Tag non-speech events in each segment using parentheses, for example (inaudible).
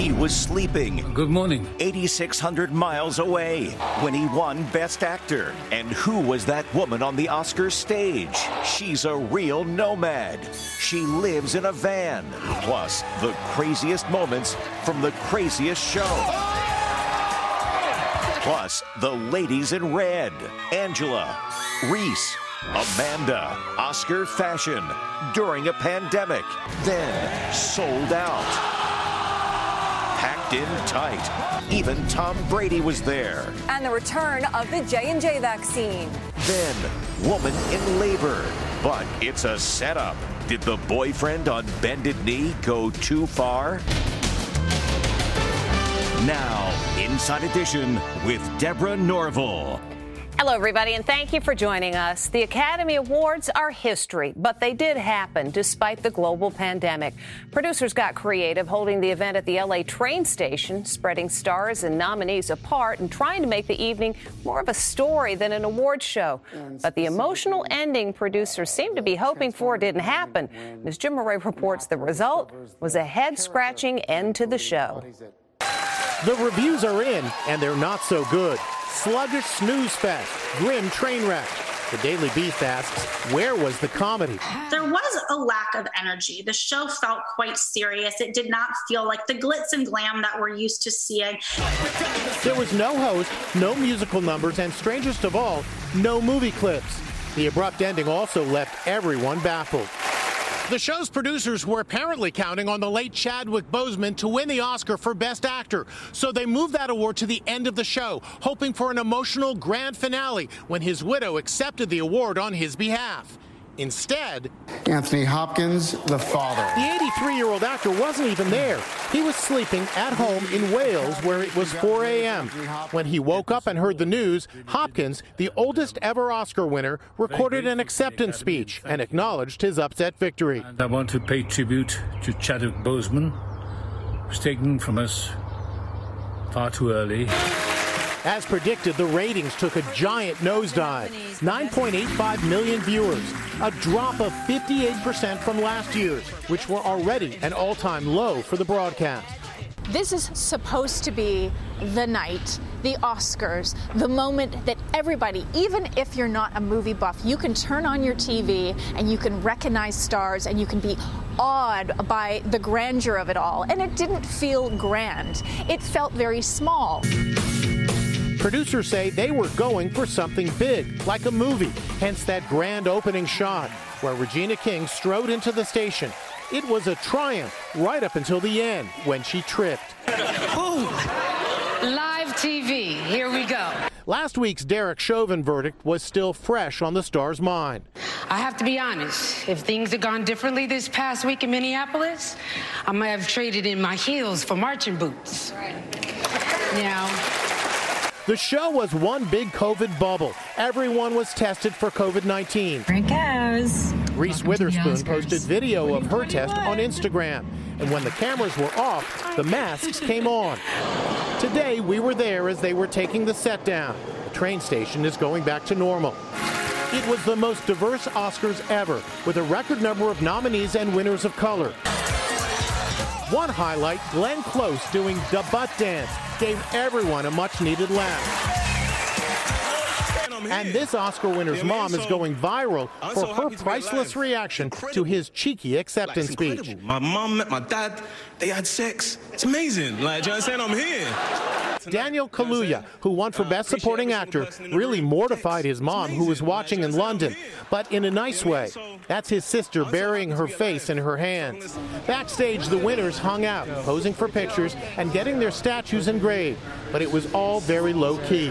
He was sleeping. Good morning. 8,600 miles away when he won Best Actor. And who was that woman on the Oscars stage? She's a real nomad. She lives in a van. Plus, the craziest moments from the craziest show. Plus, the ladies in red Angela, Reese, Amanda, Oscar fashion during a pandemic, then sold out. Packed in tight. Even Tom Brady was there. And the return of the J&J vaccine. Then, woman in labor. But it's a setup. Did the boyfriend on bended knee go too far? Now, Inside Edition with Deborah Norville. Hello, everybody, and thank you for joining us. The Academy Awards are history, but they did happen despite the global pandemic. Producers got creative, holding the event at the LA train station, spreading stars and nominees apart, and trying to make the evening more of a story than an award show. But the emotional ending producers seemed to be hoping for didn't happen. As Jim Moret reports, the result was a head scratching end to the show. The reviews are in, and they're not so good. Sluggish snooze fest, grim train wreck. The Daily Beast asks, where was the comedy? There was a lack of energy. The show felt quite serious. It did not feel like the glitz and glam that we're used to seeing. There was no host, no musical numbers, and strangest of all, no movie clips. The abrupt ending also left everyone baffled. The show's producers were apparently counting on the late Chadwick Boseman to win the Oscar for Best Actor, so they moved that award to the end of the show, hoping for an emotional grand finale when his widow accepted the award on his behalf. Instead, Anthony Hopkins, the father. The 83 year old actor wasn't even there. He was sleeping at home in Wales where it was 4 a.m. When he woke up and heard the news, Hopkins, the oldest ever Oscar winner, recorded an acceptance speech and acknowledged his upset victory. And I want to pay tribute to Chadwick Boseman, who's taken from us far too early. As predicted, the ratings took a giant nosedive 9.85 million viewers, a drop of 58% from last year's, which were already an all time low for the broadcast. This is supposed to be the night, the Oscars, the moment that everybody, even if you're not a movie buff, you can turn on your TV and you can recognize stars and you can be awed by the grandeur of it all. And it didn't feel grand, it felt very small. Producers say they were going for something big, like a movie, hence that grand opening shot where Regina King strode into the station. It was a triumph right up until the end when she tripped. Live TV, here we go. Last week's Derek Chauvin verdict was still fresh on the star's mind. I have to be honest, if things had gone differently this past week in Minneapolis, I might have traded in my heels for marching boots. You know, The show was one big COVID bubble. Everyone was tested for COVID 19. Here it goes. Reese Witherspoon posted video of her test on Instagram. And when the cameras were off, the masks came on. Today, we were there as they were taking the set down. The train station is going back to normal. It was the most diverse Oscars ever, with a record number of nominees and winners of color. One highlight, Glenn Close doing the butt dance, gave everyone a much needed laugh. And this Oscar winner's mom is going viral for her priceless reaction to his cheeky acceptance speech. My mom met my dad. They had sex. It's amazing. Like, you understand? I'm here. Daniel Kaluuya, who won for Best Supporting Actor, really mortified his mom, who was watching in London, but in a nice way. That's his sister burying her face in her hands. Backstage, the winners hung out, posing for pictures and getting their statues engraved, but it was all very low key.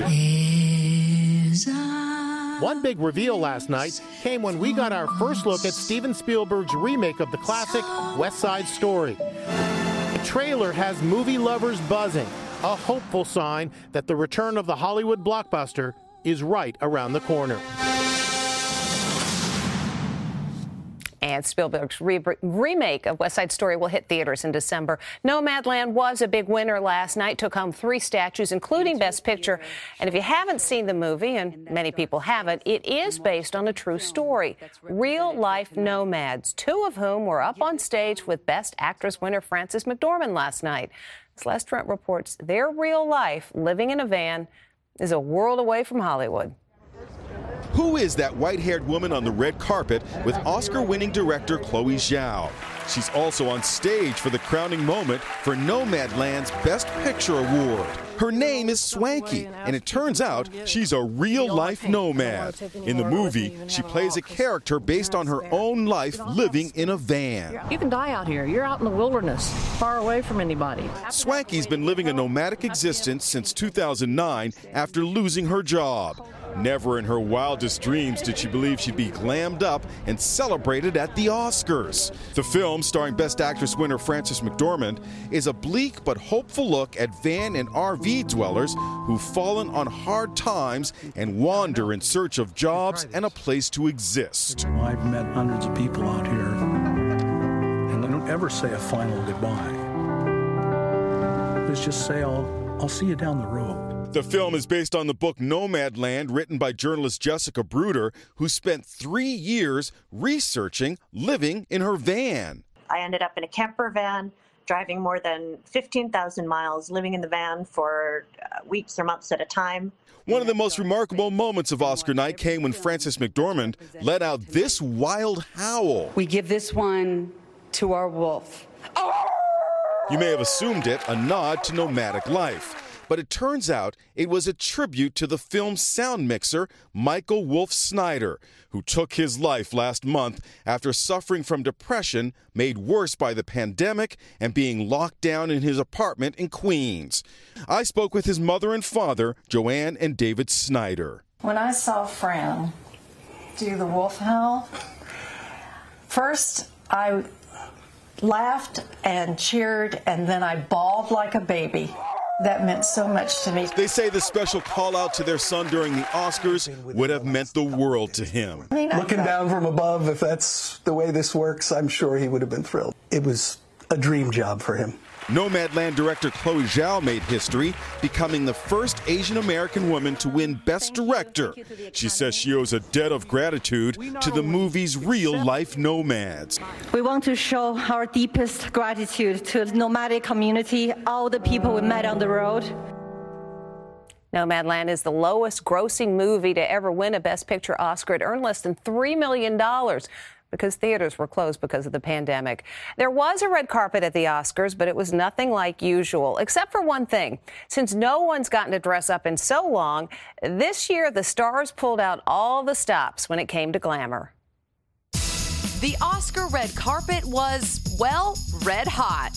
One big reveal last night came when we got our first look at Steven Spielberg's remake of the classic West Side Story. The trailer has movie lovers buzzing, a hopeful sign that the return of the Hollywood blockbuster is right around the corner. And Spielberg's re- remake of West Side Story will hit theaters in December. Nomadland was a big winner last night, took home three statues, including Best Picture. And if you haven't seen the movie, and many people haven't, it is based on a true story. Real life nomads, two of whom were up on stage with Best Actress winner Frances McDormand last night. Celeste Trent reports their real life living in a van is a world away from Hollywood. Who is that white haired woman on the red carpet with Oscar winning director Chloe Zhao? She's also on stage for the crowning moment for Nomadland's Best Picture Award. Her name is Swanky, and it turns out she's a real life nomad. In the movie, she plays a character based on her own life living in a van. You can die out here. You're out in the wilderness, far away from anybody. Swanky's been living a nomadic existence since 2009 after losing her job. Never in her wildest dreams did she believe she'd be glammed up and celebrated at the Oscars. The film, starring Best Actress winner Frances McDormand, is a bleak but hopeful look at van and RV dwellers who've fallen on hard times and wander in search of jobs and a place to exist. I've met hundreds of people out here, and I don't ever say a final goodbye. Let's just say I'll, I'll see you down the road. The film is based on the book Nomadland, written by journalist Jessica Bruder, who spent three years researching living in her van. I ended up in a camper van, driving more than 15,000 miles, living in the van for uh, weeks or months at a time. One of the most remarkable moments of Oscar night came when Frances McDormand let out this wild howl. We give this one to our wolf. You may have assumed it a nod to nomadic life but it turns out it was a tribute to the film's sound mixer, Michael Wolf Snyder, who took his life last month after suffering from depression made worse by the pandemic and being locked down in his apartment in Queens. I spoke with his mother and father, Joanne and David Snyder. When I saw Fran do the wolf howl, first I laughed and cheered, and then I bawled like a baby that meant so much to me. They say the special call out to their son during the Oscars would have meant the world to him. I mean, Looking down from above, if that's the way this works, I'm sure he would have been thrilled. It was a dream job for him. Nomadland director Chloe Zhao made history, becoming the first Asian American woman to win Best Director. She says she owes a debt of gratitude to the movie's real life nomads. We want to show our deepest gratitude to the nomadic community, all the people we met on the road. Nomadland is the lowest grossing movie to ever win a Best Picture Oscar. It earned less than $3 million because theaters were closed because of the pandemic. There was a red carpet at the Oscars, but it was nothing like usual, except for one thing. Since no one's gotten to dress up in so long, this year the stars pulled out all the stops when it came to glamour. The Oscar red carpet was, well, red hot.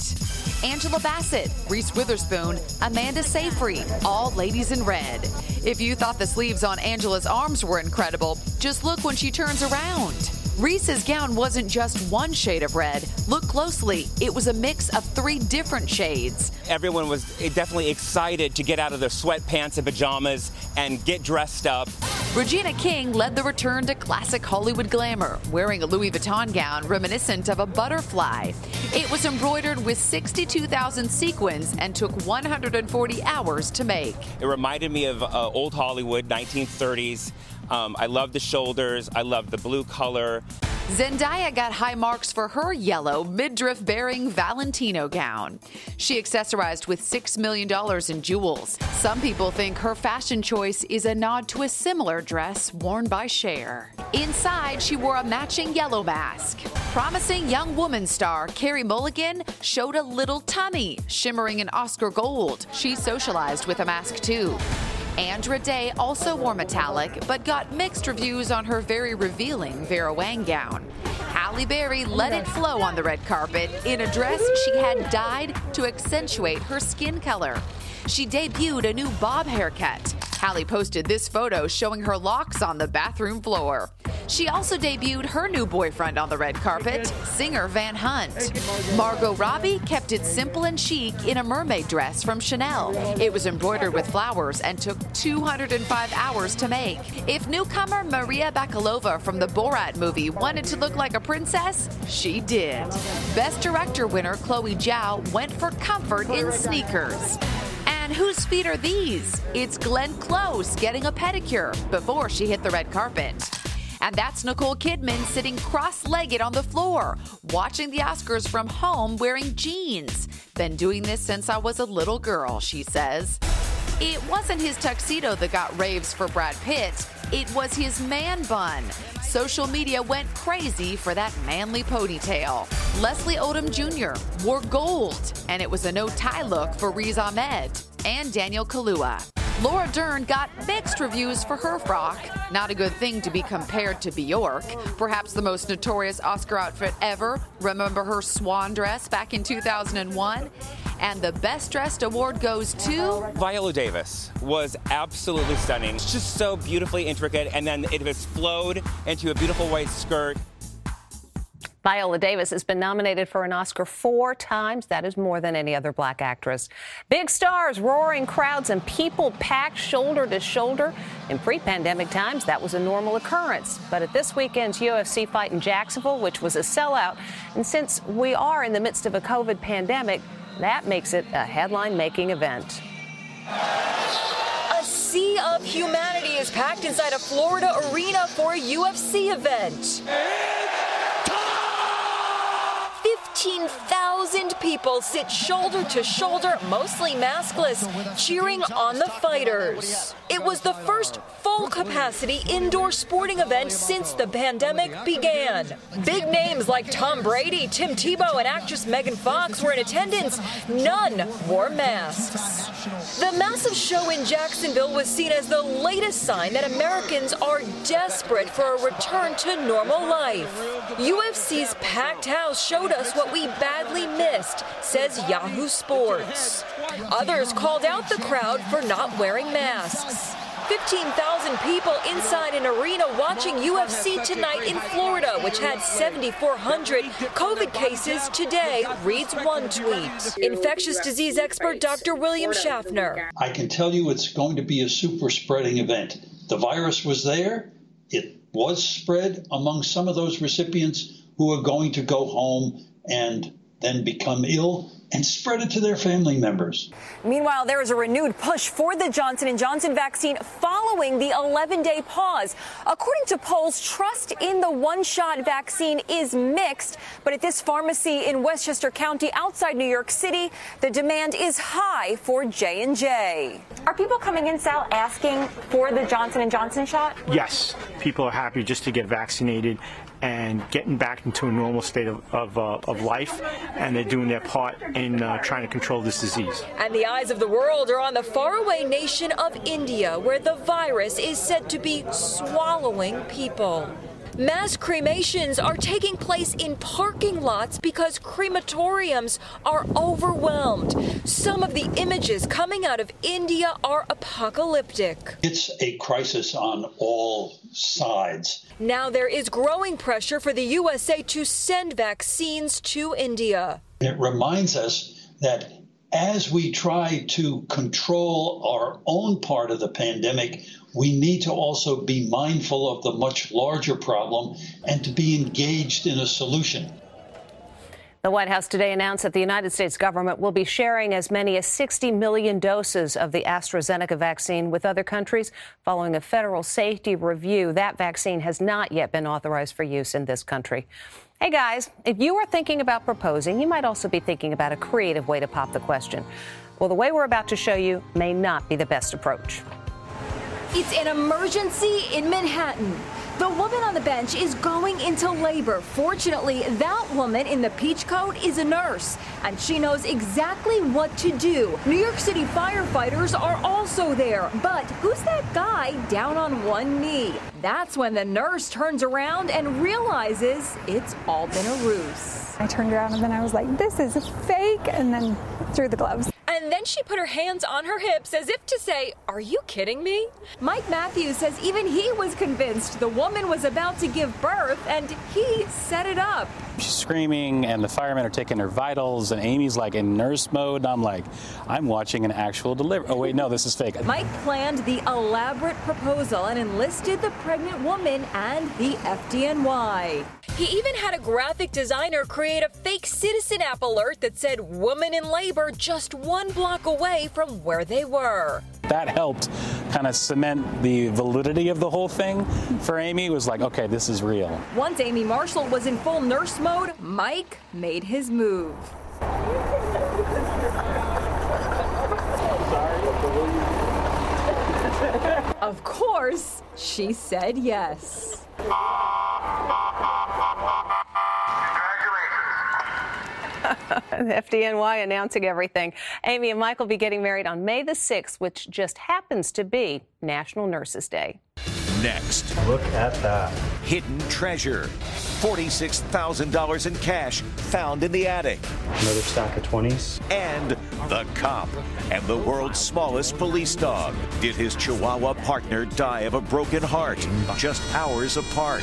Angela Bassett, Reese Witherspoon, Amanda Seyfried, all ladies in red. If you thought the sleeves on Angela's arms were incredible, just look when she turns around. Reese's gown wasn't just one shade of red. Look closely, it was a mix of three different shades. Everyone was definitely excited to get out of their sweatpants and pajamas and get dressed up. Regina King led the return to classic Hollywood glamour, wearing a Louis Vuitton gown reminiscent of a butterfly. It was embroidered with 62,000 sequins and took 140 hours to make. It reminded me of uh, old Hollywood, 1930s. Um, I love the shoulders. I love the blue color. Zendaya got high marks for her yellow midriff bearing Valentino gown. She accessorized with $6 million in jewels. Some people think her fashion choice is a nod to a similar dress worn by Cher. Inside, she wore a matching yellow mask. Promising young woman star Carey Mulligan showed a little tummy shimmering in Oscar gold. She socialized with a mask too. Andra Day also wore metallic, but got mixed reviews on her very revealing Vera Wang gown. Halle Berry let it flow on the red carpet in a dress she had dyed to accentuate her skin color. She debuted a new bob haircut. Halle posted this photo showing her locks on the bathroom floor. She also debuted her new boyfriend on the red carpet, singer Van Hunt. Margot Robbie kept it simple and chic in a mermaid dress from Chanel. It was embroidered with flowers and took 205 hours to make. If newcomer Maria Bakalova from the Borat movie wanted to look like a princess, she did. Best Director winner Chloe Zhao went for comfort in sneakers. And whose feet are these? It's Glenn Close getting a pedicure before she hit the red carpet. And that's Nicole Kidman sitting cross legged on the floor, watching the Oscars from home wearing jeans. Been doing this since I was a little girl, she says. It wasn't his tuxedo that got raves for Brad Pitt, it was his man bun. Social media went crazy for that manly ponytail. Leslie Odom Jr. wore gold, and it was a no tie look for Riz Ahmed and Daniel Kaluuya. Laura Dern got mixed reviews for her frock. Not a good thing to be compared to Bjork, perhaps the most notorious Oscar outfit ever. Remember her swan dress back in 2001? And the Best Dressed award goes to Viola Davis was absolutely stunning. It's just so beautifully intricate, and then it was flowed into a beautiful white skirt. Viola Davis has been nominated for an Oscar four times. That is more than any other black actress. Big stars, roaring crowds, and people packed shoulder to shoulder. In pre pandemic times, that was a normal occurrence. But at this weekend's UFC fight in Jacksonville, which was a sellout, and since we are in the midst of a COVID pandemic, that makes it a headline making event. A sea of humanity is packed inside a Florida arena for a UFC event. 15,000 people sit shoulder to shoulder, mostly maskless, cheering on the fighters. It was the first full capacity indoor sporting event since the pandemic began. Big names like Tom Brady, Tim Tebow, and actress Megan Fox were in attendance. None wore masks. The massive show in Jacksonville was seen as the latest sign that Americans are desperate for a return to normal life. UFC's packed house showed us what we badly missed, says Yahoo Sports. Others called out the crowd for not wearing masks. 15,000 people inside an arena watching UFC tonight in Florida, which had 7,400 COVID cases today, reads one tweet. Infectious disease expert Dr. William Schaffner. I can tell you it's going to be a super spreading event. The virus was there, it was spread among some of those recipients who are going to go home and then become ill and spread it to their family members. Meanwhile, there is a renewed push for the Johnson & Johnson vaccine following the 11-day pause. According to polls, trust in the one-shot vaccine is mixed, but at this pharmacy in Westchester County outside New York City, the demand is high for J&J. Are people coming in, Sal, asking for the Johnson & Johnson shot? Yes, people are happy just to get vaccinated and getting back into a normal state of, of, uh, of life, and they're doing their part in uh, trying to control this disease. And the eyes of the world are on the faraway nation of India, where the virus is said to be swallowing people. Mass cremations are taking place in parking lots because crematoriums are overwhelmed. Some of the images coming out of India are apocalyptic. It's a crisis on all sides. Now there is growing pressure for the USA to send vaccines to India. It reminds us that as we try to control our own part of the pandemic, we need to also be mindful of the much larger problem and to be engaged in a solution. The White House today announced that the United States government will be sharing as many as 60 million doses of the AstraZeneca vaccine with other countries following a federal safety review. That vaccine has not yet been authorized for use in this country. Hey guys, if you are thinking about proposing, you might also be thinking about a creative way to pop the question. Well, the way we're about to show you may not be the best approach. It's an emergency in Manhattan. The woman on the bench is going into labor. Fortunately, that woman in the peach coat is a nurse, and she knows exactly what to do. New York City firefighters are also there. But who's that guy down on one knee? That's when the nurse turns around and realizes it's all been a ruse. I turned around and then I was like, this is fake, and then threw the gloves. And then she put her hands on her hips as if to say, Are you kidding me? Mike Matthews says even he was convinced the woman was about to give birth and he set it up. She's screaming, and the firemen are taking her vitals, and Amy's like in nurse mode. And I'm like, I'm watching an actual delivery. Oh, wait, no, this is fake. Mike planned the elaborate proposal and enlisted the pregnant woman and the FDNY. He even had a graphic designer create a fake citizen app alert that said woman in labor just one block away from where they were. That helped kind of cement the validity of the whole thing for Amy. Was like, okay, this is real. Once Amy Marshall was in full nurse mode, Mike made his move. Of course, she said yes. (laughs) FDNY announcing everything. Amy and Mike will be getting married on May the 6th, which just happens to be National Nurses Day. Next, look at that. Hidden treasure. $46,000 in cash found in the attic. Another stack of 20s. And the cop and the world's smallest police dog. Did his Chihuahua partner die of a broken heart just hours apart?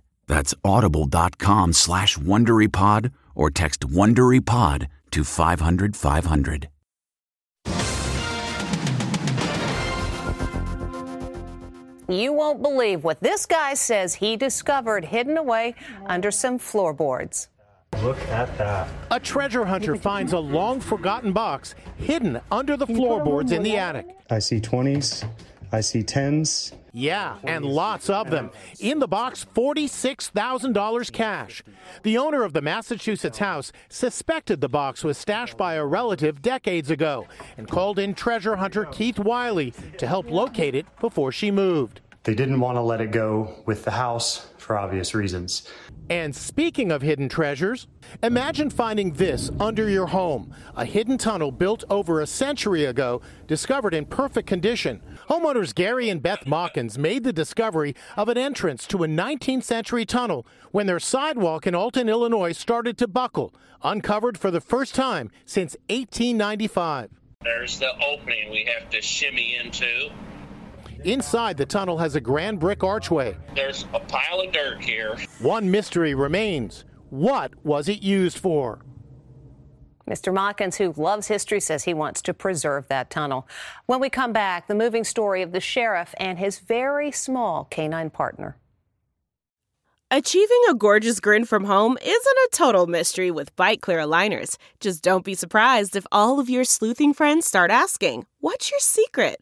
That's audible.com slash WonderyPod or text WonderyPod to 500 500. You won't believe what this guy says he discovered hidden away under some floorboards. Look at that. A treasure hunter finds a long forgotten box hidden under the floorboards in the attic. I see 20s. I see 10s. Yeah, and lots of them. In the box, $46,000 cash. The owner of the Massachusetts house suspected the box was stashed by a relative decades ago and called in treasure hunter Keith Wiley to help locate it before she moved. They didn't want to let it go with the house for obvious reasons. And speaking of hidden treasures, imagine finding this under your home a hidden tunnel built over a century ago, discovered in perfect condition. Homeowners Gary and Beth Mawkins made the discovery of an entrance to a 19th century tunnel when their sidewalk in Alton, Illinois started to buckle, uncovered for the first time since 1895. There's the opening we have to shimmy into. Inside, the tunnel has a grand brick archway. There's a pile of dirt here. One mystery remains. What was it used for? Mr. Mawkins, who loves history, says he wants to preserve that tunnel. When we come back, the moving story of the sheriff and his very small canine partner. Achieving a gorgeous grin from home isn't a total mystery with Byte Clear aligners. Just don't be surprised if all of your sleuthing friends start asking, What's your secret?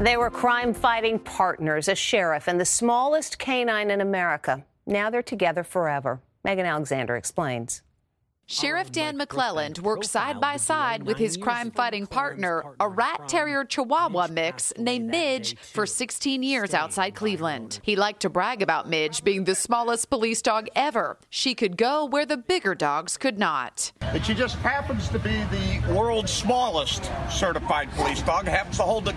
They were crime fighting partners, a sheriff and the smallest canine in America. Now they're together forever. Megan Alexander explains. Sheriff Dan McClelland worked side by side with his crime fighting partner, a rat terrier chihuahua mix named Midge, for 16 years outside Cleveland. He liked to brag about Midge being the smallest police dog ever. She could go where the bigger dogs could not. But she just happens to be the world's smallest certified police dog, happens to hold the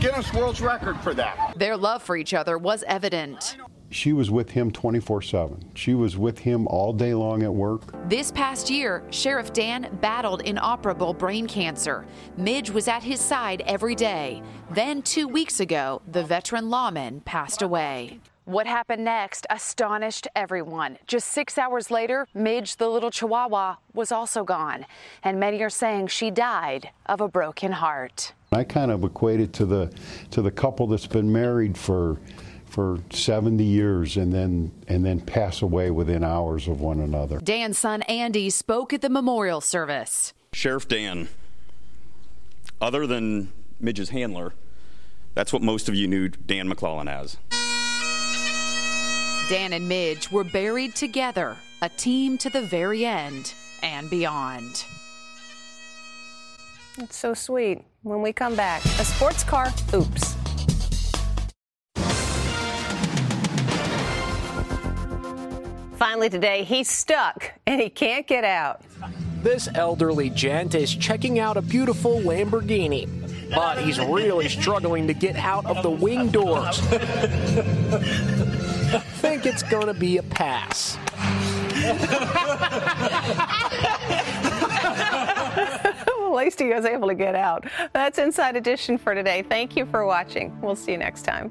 Guinness World's Record for that. Their love for each other was evident. She was with him 24 7. She was with him all day long at work. This past year, Sheriff Dan battled inoperable brain cancer. Midge was at his side every day. Then, two weeks ago, the veteran lawman passed away. What happened next astonished everyone. Just six hours later, Midge, the little chihuahua, was also gone. And many are saying she died of a broken heart. I kind of equate it to the to the couple that's been married for for 70 years and then and then pass away within hours of one another. Dan's son Andy spoke at the memorial service. Sheriff Dan, other than Midge's handler, that's what most of you knew Dan McClelland as. Dan and Midge were buried together, a team to the very end and beyond. It's so sweet. When we come back, a sports car, oops. Finally, today, he's stuck and he can't get out. This elderly gent is checking out a beautiful Lamborghini, but he's really struggling to get out of the wing doors. (laughs) Think it's gonna be a pass. (laughs) well, at least he was able to get out. That's Inside Edition for today. Thank you for watching. We'll see you next time.